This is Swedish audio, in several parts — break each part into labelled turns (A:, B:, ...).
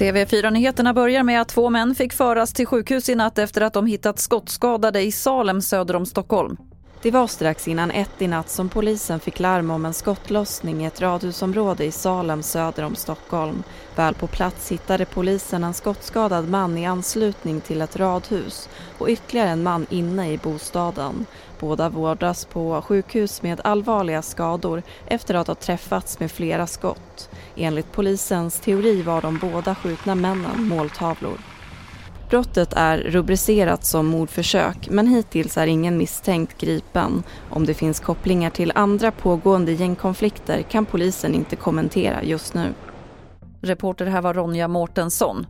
A: TV4-nyheterna börjar med att två män fick föras till sjukhus i natt efter att de hittat skottskadade i Salem söder om Stockholm.
B: Det var strax innan ett i natt som polisen fick larm om en skottlossning i ett radhusområde i Salem söder om Stockholm. Väl på plats hittade polisen en skottskadad man i anslutning till ett radhus och ytterligare en man inne i bostaden. Båda vårdas på sjukhus med allvarliga skador efter att ha träffats med flera skott. Enligt polisens teori var de båda skjutna männen måltavlor. Brottet är rubricerat som mordförsök men hittills är ingen misstänkt gripen. Om det finns kopplingar till andra pågående gängkonflikter kan polisen inte kommentera just nu.
A: Reporter här var Ronja Mårtensson.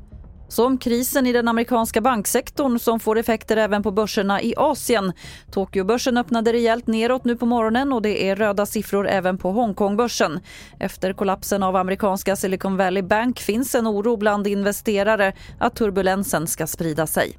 A: Som krisen i den amerikanska banksektorn som får effekter även på börserna i Asien. Tokyobörsen öppnade rejält neråt nu på morgonen och det är röda siffror även på Hongkongbörsen. Efter kollapsen av amerikanska Silicon Valley Bank finns en oro bland investerare att turbulensen ska sprida sig.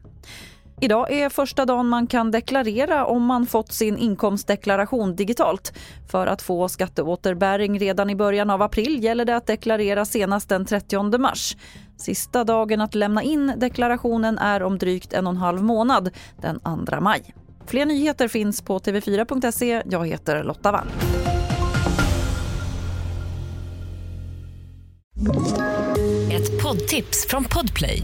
A: Idag är första dagen man kan deklarera om man fått sin inkomstdeklaration digitalt. För att få skatteåterbäring redan i början av april gäller det att deklarera senast den 30 mars. Sista dagen att lämna in deklarationen är om drygt en och en halv månad, den 2 maj. Fler nyheter finns på tv4.se. Jag heter Lotta Wall.
C: Ett poddtips från Podplay.